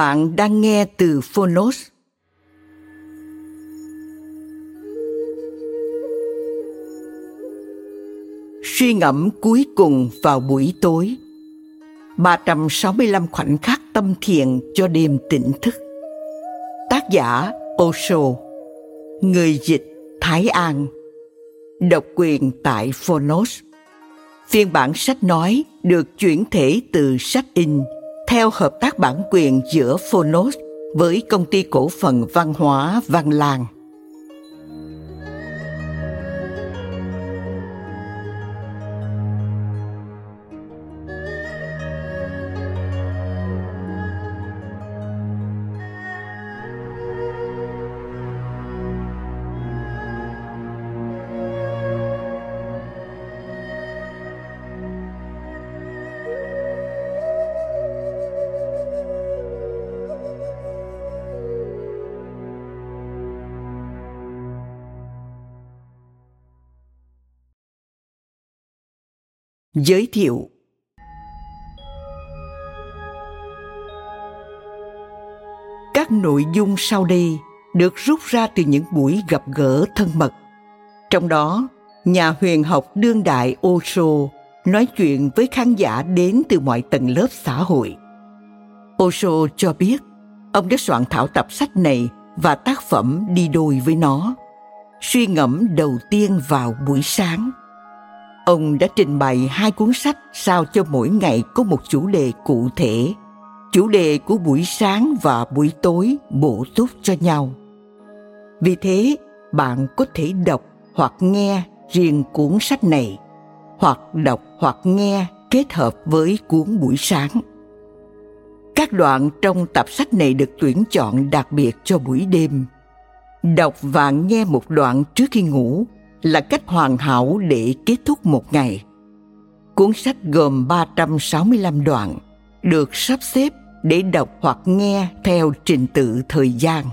Bạn đang nghe từ Phonos. Suy ngẫm cuối cùng vào buổi tối 365 khoảnh khắc tâm thiền cho đêm tỉnh thức Tác giả Osho, Người dịch Thái An, Độc quyền tại Phonos Phiên bản sách nói được chuyển thể từ sách in theo hợp tác bản quyền giữa Phonos với công ty cổ phần văn hóa Văn làng. Giới thiệu Các nội dung sau đây được rút ra từ những buổi gặp gỡ thân mật. Trong đó, nhà huyền học đương đại Osho nói chuyện với khán giả đến từ mọi tầng lớp xã hội. Osho cho biết, ông đã soạn thảo tập sách này và tác phẩm đi đôi với nó. Suy ngẫm đầu tiên vào buổi sáng ông đã trình bày hai cuốn sách sao cho mỗi ngày có một chủ đề cụ thể. Chủ đề của buổi sáng và buổi tối bổ túc cho nhau. Vì thế, bạn có thể đọc hoặc nghe riêng cuốn sách này, hoặc đọc hoặc nghe kết hợp với cuốn buổi sáng. Các đoạn trong tập sách này được tuyển chọn đặc biệt cho buổi đêm. Đọc và nghe một đoạn trước khi ngủ là cách hoàn hảo để kết thúc một ngày. Cuốn sách gồm 365 đoạn, được sắp xếp để đọc hoặc nghe theo trình tự thời gian.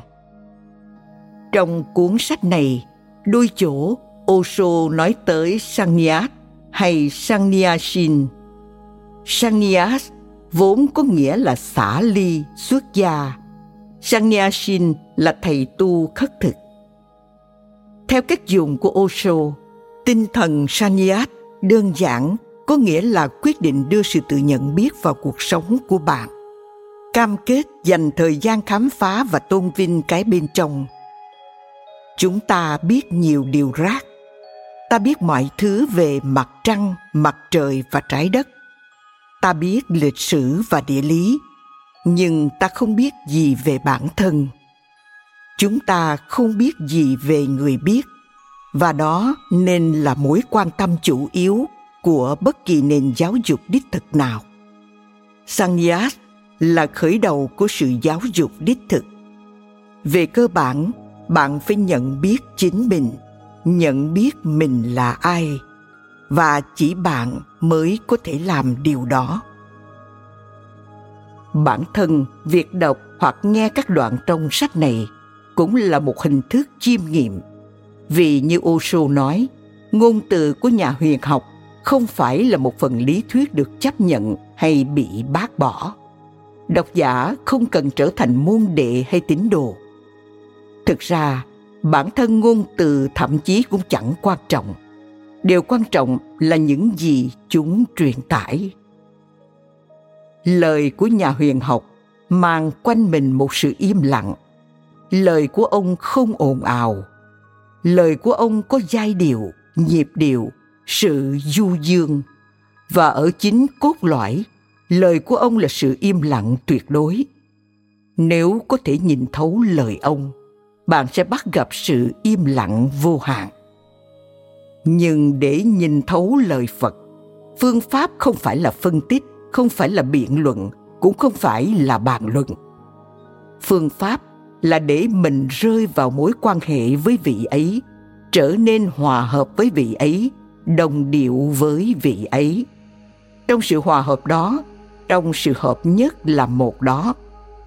Trong cuốn sách này, đôi chỗ Osho nói tới Sannyas hay Sannyasin. Sannyas vốn có nghĩa là xả ly, xuất gia. Sannyasin là thầy tu khất thực. Theo cách dùng của Osho, tinh thần Sanyat đơn giản có nghĩa là quyết định đưa sự tự nhận biết vào cuộc sống của bạn. Cam kết dành thời gian khám phá và tôn vinh cái bên trong. Chúng ta biết nhiều điều rác. Ta biết mọi thứ về mặt trăng, mặt trời và trái đất. Ta biết lịch sử và địa lý, nhưng ta không biết gì về bản thân chúng ta không biết gì về người biết. Và đó nên là mối quan tâm chủ yếu của bất kỳ nền giáo dục đích thực nào. Sannyas là khởi đầu của sự giáo dục đích thực. Về cơ bản, bạn phải nhận biết chính mình, nhận biết mình là ai, và chỉ bạn mới có thể làm điều đó. Bản thân, việc đọc hoặc nghe các đoạn trong sách này cũng là một hình thức chiêm nghiệm. Vì như Osho nói, ngôn từ của nhà huyền học không phải là một phần lý thuyết được chấp nhận hay bị bác bỏ. Độc giả không cần trở thành môn đệ hay tín đồ. Thực ra, bản thân ngôn từ thậm chí cũng chẳng quan trọng. Điều quan trọng là những gì chúng truyền tải. Lời của nhà huyền học mang quanh mình một sự im lặng lời của ông không ồn ào. Lời của ông có giai điệu, nhịp điệu, sự du dương. Và ở chính cốt lõi, lời của ông là sự im lặng tuyệt đối. Nếu có thể nhìn thấu lời ông, bạn sẽ bắt gặp sự im lặng vô hạn. Nhưng để nhìn thấu lời phật, phương pháp không phải là phân tích, không phải là biện luận, cũng không phải là bàn luận. Phương pháp là để mình rơi vào mối quan hệ với vị ấy, trở nên hòa hợp với vị ấy, đồng điệu với vị ấy. Trong sự hòa hợp đó, trong sự hợp nhất là một đó,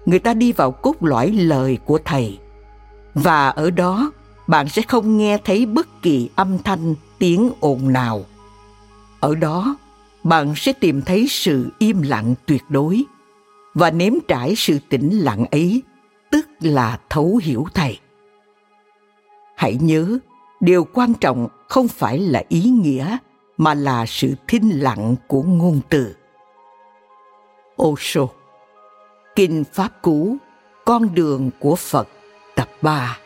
người ta đi vào cốt lõi lời của thầy. Và ở đó, bạn sẽ không nghe thấy bất kỳ âm thanh, tiếng ồn nào. Ở đó, bạn sẽ tìm thấy sự im lặng tuyệt đối. Và nếm trải sự tĩnh lặng ấy tức là thấu hiểu thầy. Hãy nhớ, điều quan trọng không phải là ý nghĩa, mà là sự thinh lặng của ngôn từ. Osho, Kinh Pháp Cú, Con đường của Phật, tập 3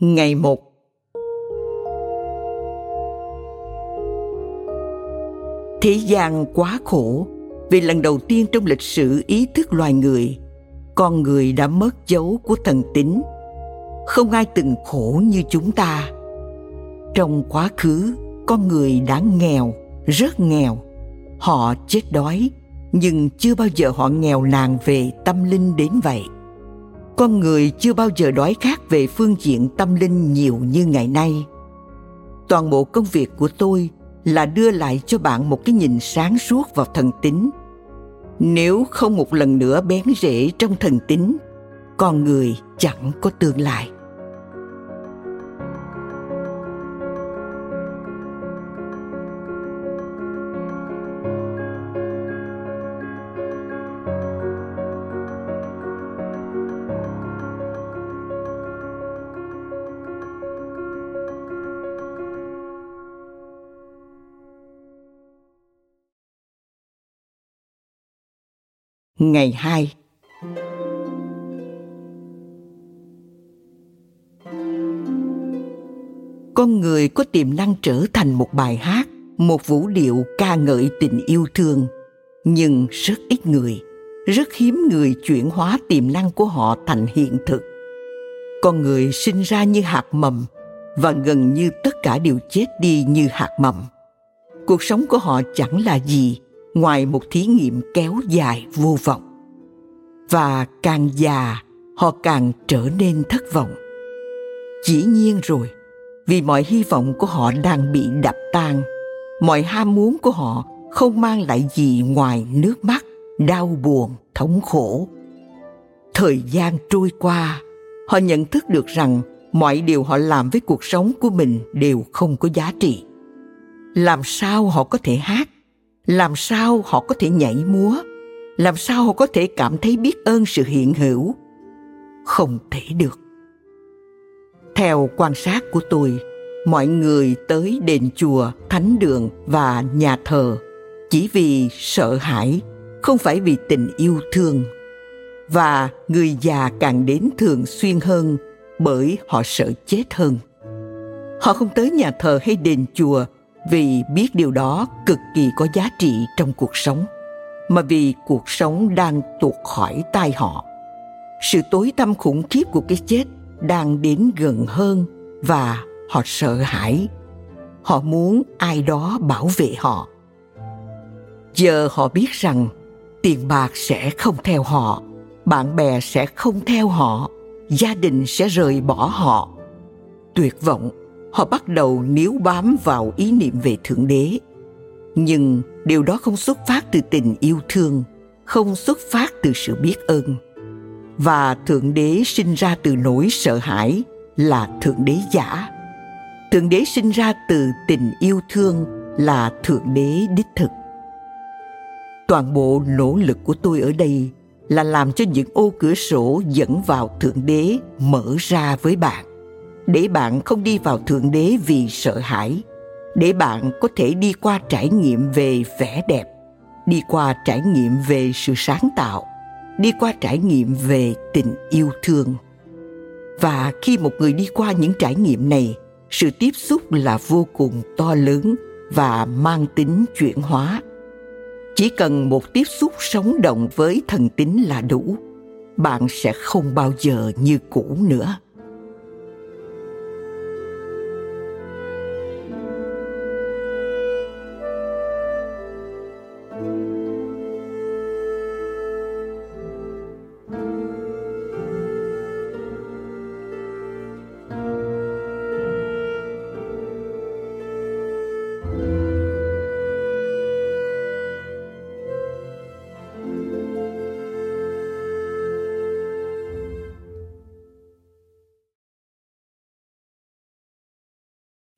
Ngày 1 Thế gian quá khổ vì lần đầu tiên trong lịch sử ý thức loài người, con người đã mất dấu của thần tính. Không ai từng khổ như chúng ta. Trong quá khứ, con người đã nghèo, rất nghèo. Họ chết đói, nhưng chưa bao giờ họ nghèo nàn về tâm linh đến vậy con người chưa bao giờ đói khát về phương diện tâm linh nhiều như ngày nay. Toàn bộ công việc của tôi là đưa lại cho bạn một cái nhìn sáng suốt vào thần tính. Nếu không một lần nữa bén rễ trong thần tính, con người chẳng có tương lai. Ngày 2 Con người có tiềm năng trở thành một bài hát, một vũ điệu ca ngợi tình yêu thương, nhưng rất ít người, rất hiếm người chuyển hóa tiềm năng của họ thành hiện thực. Con người sinh ra như hạt mầm và gần như tất cả đều chết đi như hạt mầm. Cuộc sống của họ chẳng là gì ngoài một thí nghiệm kéo dài vô vọng. Và càng già, họ càng trở nên thất vọng. Dĩ nhiên rồi, vì mọi hy vọng của họ đang bị đập tan, mọi ham muốn của họ không mang lại gì ngoài nước mắt, đau buồn, thống khổ. Thời gian trôi qua, họ nhận thức được rằng mọi điều họ làm với cuộc sống của mình đều không có giá trị. Làm sao họ có thể hát làm sao họ có thể nhảy múa? Làm sao họ có thể cảm thấy biết ơn sự hiện hữu? Không thể được. Theo quan sát của tôi, mọi người tới đền chùa, thánh đường và nhà thờ chỉ vì sợ hãi, không phải vì tình yêu thương. Và người già càng đến thường xuyên hơn bởi họ sợ chết hơn. Họ không tới nhà thờ hay đền chùa vì biết điều đó cực kỳ có giá trị trong cuộc sống, mà vì cuộc sống đang tuột khỏi tay họ. Sự tối tăm khủng khiếp của cái chết đang đến gần hơn và họ sợ hãi. Họ muốn ai đó bảo vệ họ. Giờ họ biết rằng tiền bạc sẽ không theo họ, bạn bè sẽ không theo họ, gia đình sẽ rời bỏ họ. Tuyệt vọng họ bắt đầu níu bám vào ý niệm về thượng đế. Nhưng điều đó không xuất phát từ tình yêu thương, không xuất phát từ sự biết ơn. Và thượng đế sinh ra từ nỗi sợ hãi là thượng đế giả. Thượng đế sinh ra từ tình yêu thương là thượng đế đích thực. Toàn bộ nỗ lực của tôi ở đây là làm cho những ô cửa sổ dẫn vào thượng đế mở ra với bạn để bạn không đi vào thượng đế vì sợ hãi, để bạn có thể đi qua trải nghiệm về vẻ đẹp, đi qua trải nghiệm về sự sáng tạo, đi qua trải nghiệm về tình yêu thương. Và khi một người đi qua những trải nghiệm này, sự tiếp xúc là vô cùng to lớn và mang tính chuyển hóa. Chỉ cần một tiếp xúc sống động với thần tính là đủ, bạn sẽ không bao giờ như cũ nữa.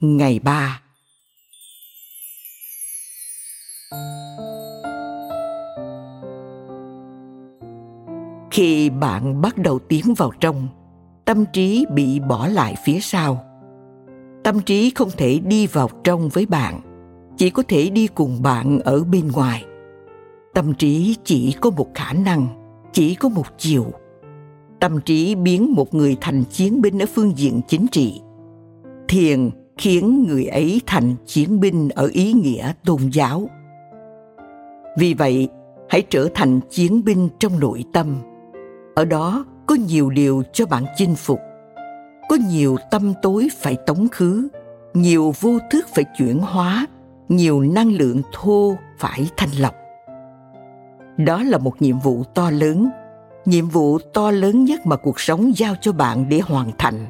Ngày 3 Khi bạn bắt đầu tiến vào trong, tâm trí bị bỏ lại phía sau. Tâm trí không thể đi vào trong với bạn, chỉ có thể đi cùng bạn ở bên ngoài. Tâm trí chỉ có một khả năng, chỉ có một chiều. Tâm trí biến một người thành chiến binh ở phương diện chính trị. Thiền khiến người ấy thành chiến binh ở ý nghĩa tôn giáo. Vì vậy, hãy trở thành chiến binh trong nội tâm. Ở đó có nhiều điều cho bạn chinh phục. Có nhiều tâm tối phải tống khứ, nhiều vô thức phải chuyển hóa, nhiều năng lượng thô phải thanh lọc. Đó là một nhiệm vụ to lớn, nhiệm vụ to lớn nhất mà cuộc sống giao cho bạn để hoàn thành.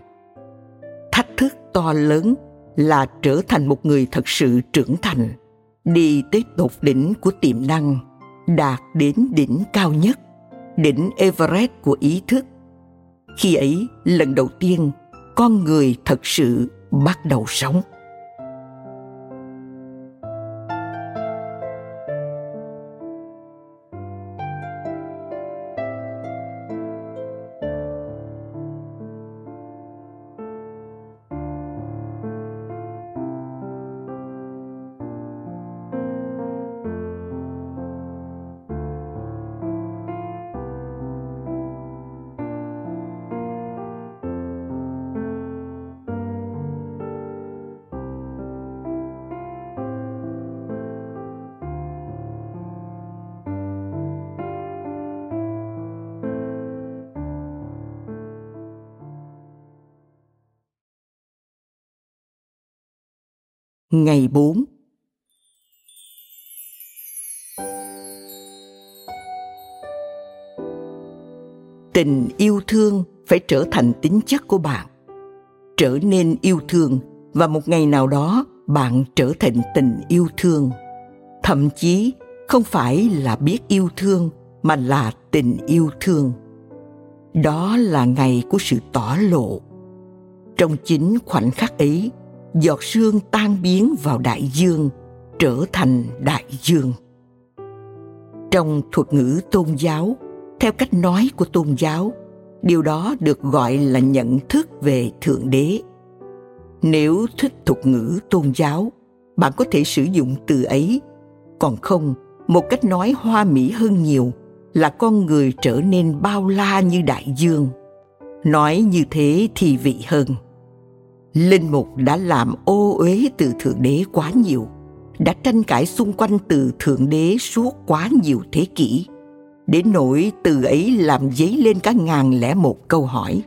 Thách thức to lớn là trở thành một người thật sự trưởng thành, đi tới tột đỉnh của tiềm năng, đạt đến đỉnh cao nhất, đỉnh everest của ý thức. Khi ấy, lần đầu tiên, con người thật sự bắt đầu sống. Ngày 4 Tình yêu thương phải trở thành tính chất của bạn. Trở nên yêu thương và một ngày nào đó bạn trở thành tình yêu thương. Thậm chí không phải là biết yêu thương mà là tình yêu thương. Đó là ngày của sự tỏ lộ. Trong chính khoảnh khắc ấy, giọt sương tan biến vào đại dương, trở thành đại dương. Trong thuật ngữ tôn giáo, theo cách nói của tôn giáo, điều đó được gọi là nhận thức về thượng đế. Nếu thích thuật ngữ tôn giáo, bạn có thể sử dụng từ ấy. Còn không, một cách nói hoa mỹ hơn nhiều là con người trở nên bao la như đại dương. Nói như thế thì vị hơn linh mục đã làm ô uế từ thượng đế quá nhiều, đã tranh cãi xung quanh từ thượng đế suốt quá nhiều thế kỷ. Đến nỗi từ ấy làm dấy lên cả ngàn lẻ một câu hỏi.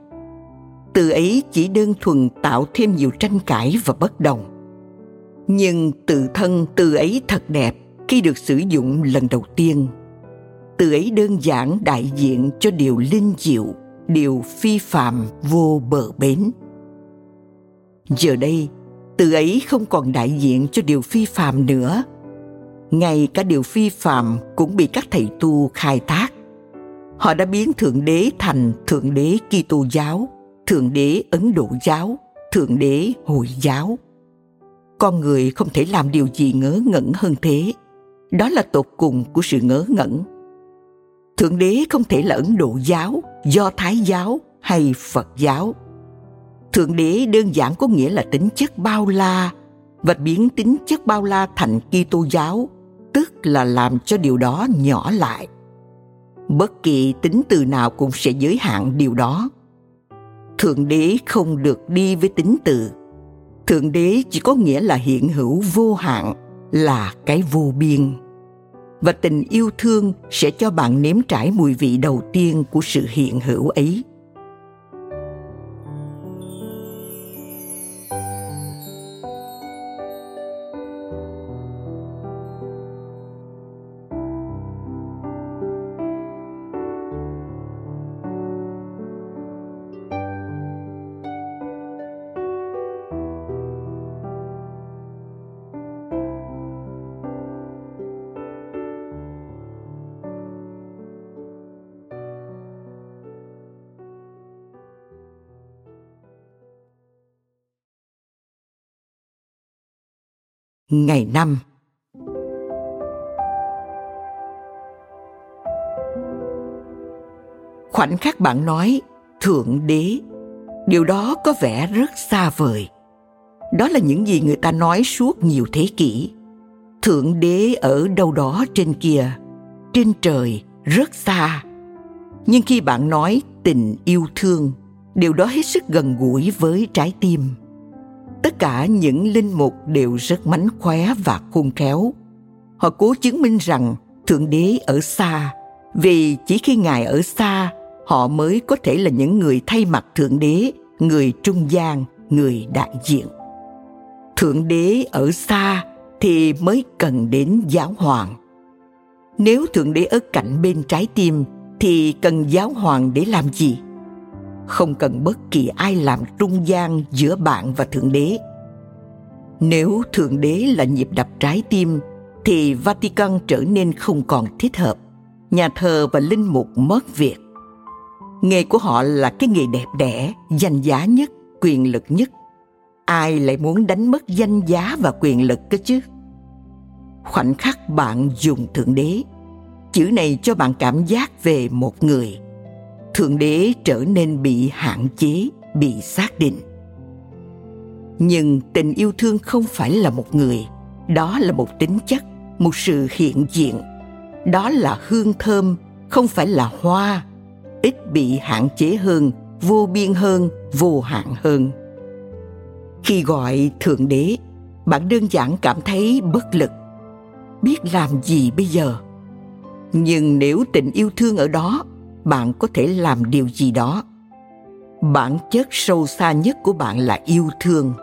Từ ấy chỉ đơn thuần tạo thêm nhiều tranh cãi và bất đồng. Nhưng tự thân từ ấy thật đẹp khi được sử dụng lần đầu tiên. Từ ấy đơn giản đại diện cho điều linh diệu, điều phi phạm vô bờ bến giờ đây, từ ấy không còn đại diện cho điều phi phàm nữa. Ngay cả điều phi phàm cũng bị các thầy tu khai thác. Họ đã biến thượng đế thành thượng đế kitô giáo, thượng đế ấn độ giáo, thượng đế hồi giáo. Con người không thể làm điều gì ngớ ngẩn hơn thế. Đó là tột cùng của sự ngớ ngẩn. Thượng đế không thể là ấn độ giáo, do thái giáo hay phật giáo thượng đế đơn giản có nghĩa là tính chất bao la và biến tính chất bao la thành kitô giáo, tức là làm cho điều đó nhỏ lại. Bất kỳ tính từ nào cũng sẽ giới hạn điều đó. Thượng đế không được đi với tính từ. Thượng đế chỉ có nghĩa là hiện hữu vô hạn, là cái vô biên. Và tình yêu thương sẽ cho bạn nếm trải mùi vị đầu tiên của sự hiện hữu ấy. Ngày năm. Khoảnh khắc bạn nói, thượng đế điều đó có vẻ rất xa vời. Đó là những gì người ta nói suốt nhiều thế kỷ. Thượng đế ở đâu đó trên kia, trên trời, rất xa. Nhưng khi bạn nói tình yêu thương, điều đó hết sức gần gũi với trái tim tất cả những linh mục đều rất mánh khóe và khôn khéo. Họ cố chứng minh rằng thượng đế ở xa. Vì chỉ khi ngài ở xa, họ mới có thể là những người thay mặt thượng đế, người trung gian, người đại diện. Thượng đế ở xa thì mới cần đến giáo hoàng. Nếu thượng đế ở cạnh bên trái tim, thì cần giáo hoàng để làm gì? Không cần bất kỳ ai làm trung gian giữa bạn và thượng đế. Nếu thượng đế là nhịp đập trái tim, thì vatican trở nên không còn thích hợp. Nhà thờ và linh mục mất việc. Nghề của họ là cái nghề đẹp đẽ, danh giá nhất, quyền lực nhất. Ai lại muốn đánh mất danh giá và quyền lực cơ chứ? Khoảnh khắc bạn dùng thượng đế, chữ này cho bạn cảm giác về một người thượng đế trở nên bị hạn chế, bị xác định. Nhưng tình yêu thương không phải là một người, đó là một tính chất, một sự hiện diện. Đó là hương thơm, không phải là hoa, ít bị hạn chế hơn, vô biên hơn, vô hạn hơn. Khi gọi thượng đế, bạn đơn giản cảm thấy bất lực. Biết làm gì bây giờ? Nhưng nếu tình yêu thương ở đó bạn có thể làm điều gì đó. Bản chất sâu xa nhất của bạn là yêu thương.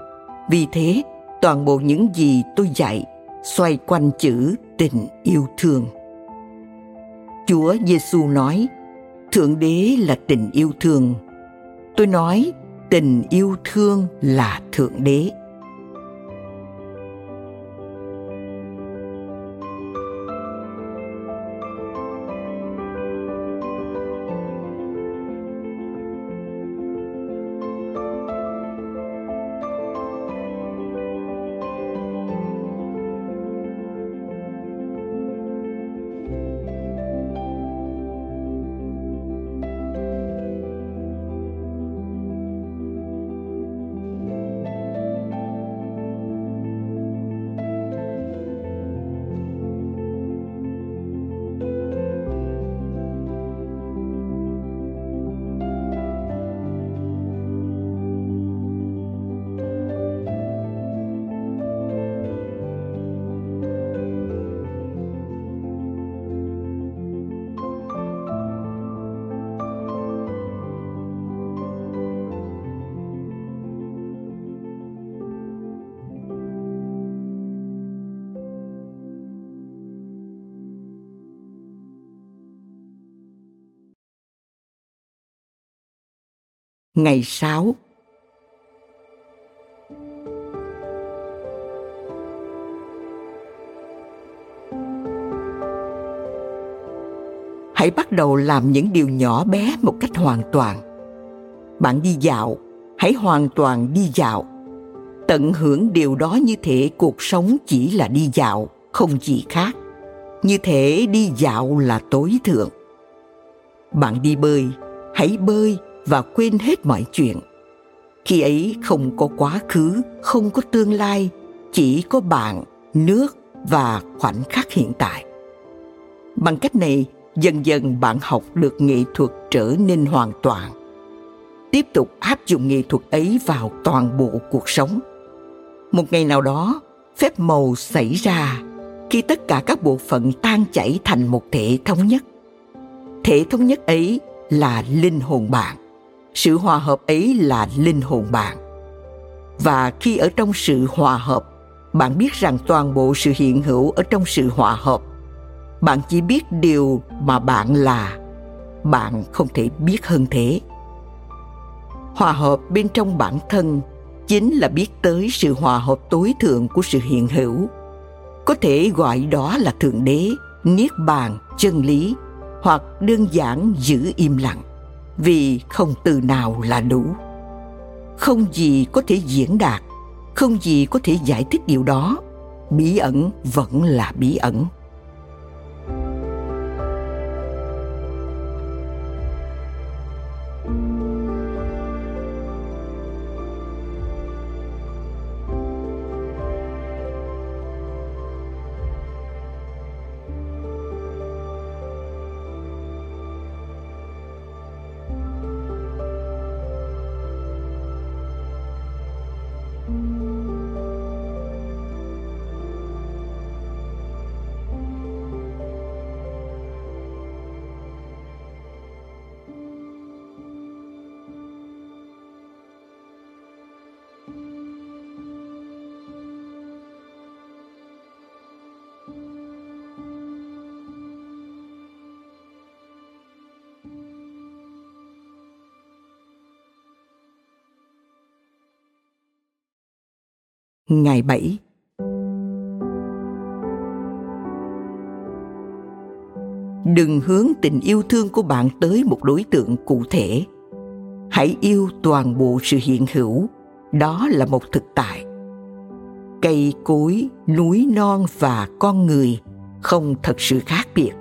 Vì thế, toàn bộ những gì tôi dạy xoay quanh chữ tình yêu thương. Chúa giêsu nói, thượng đế là tình yêu thương. Tôi nói, tình yêu thương là thượng đế. Ngày 6 Hãy bắt đầu làm những điều nhỏ bé một cách hoàn toàn. Bạn đi dạo, hãy hoàn toàn đi dạo. Tận hưởng điều đó như thể cuộc sống chỉ là đi dạo, không gì khác. Như thể đi dạo là tối thượng. Bạn đi bơi, hãy bơi và quên hết mọi chuyện. Khi ấy không có quá khứ, không có tương lai, chỉ có bạn, nước và khoảnh khắc hiện tại. Bằng cách này, dần dần bạn học được nghệ thuật trở nên hoàn toàn. Tiếp tục áp dụng nghệ thuật ấy vào toàn bộ cuộc sống. Một ngày nào đó, phép màu xảy ra khi tất cả các bộ phận tan chảy thành một thể thống nhất. Thể thống nhất ấy là linh hồn bạn sự hòa hợp ấy là linh hồn bạn. Và khi ở trong sự hòa hợp, bạn biết rằng toàn bộ sự hiện hữu ở trong sự hòa hợp. Bạn chỉ biết điều mà bạn là, bạn không thể biết hơn thế. Hòa hợp bên trong bản thân chính là biết tới sự hòa hợp tối thượng của sự hiện hữu. Có thể gọi đó là thượng đế, niết bàn, chân lý, hoặc đơn giản giữ im lặng vì không từ nào là đủ. Không gì có thể diễn đạt, không gì có thể giải thích điều đó. Bí ẩn vẫn là bí ẩn. Ngày 7 Đừng hướng tình yêu thương của bạn tới một đối tượng cụ thể. Hãy yêu toàn bộ sự hiện hữu, đó là một thực tại. Cây cối, núi non và con người không thật sự khác biệt.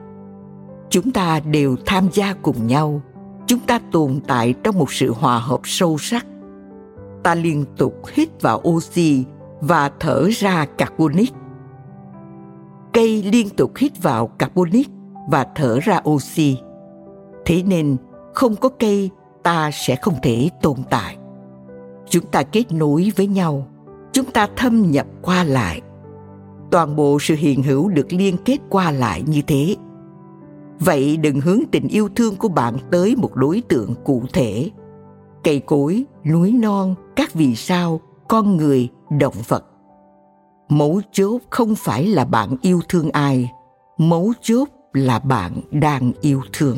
Chúng ta đều tham gia cùng nhau, chúng ta tồn tại trong một sự hòa hợp sâu sắc. Ta liên tục hít vào oxy và thở ra carbonic. Cây liên tục hít vào carbonic và thở ra oxy. Thế nên không có cây ta sẽ không thể tồn tại. Chúng ta kết nối với nhau, chúng ta thâm nhập qua lại. Toàn bộ sự hiện hữu được liên kết qua lại như thế. Vậy đừng hướng tình yêu thương của bạn tới một đối tượng cụ thể. Cây cối, núi non, các vì sao, con người động vật. Mấu chốt không phải là bạn yêu thương ai, mấu chốt là bạn đang yêu thương.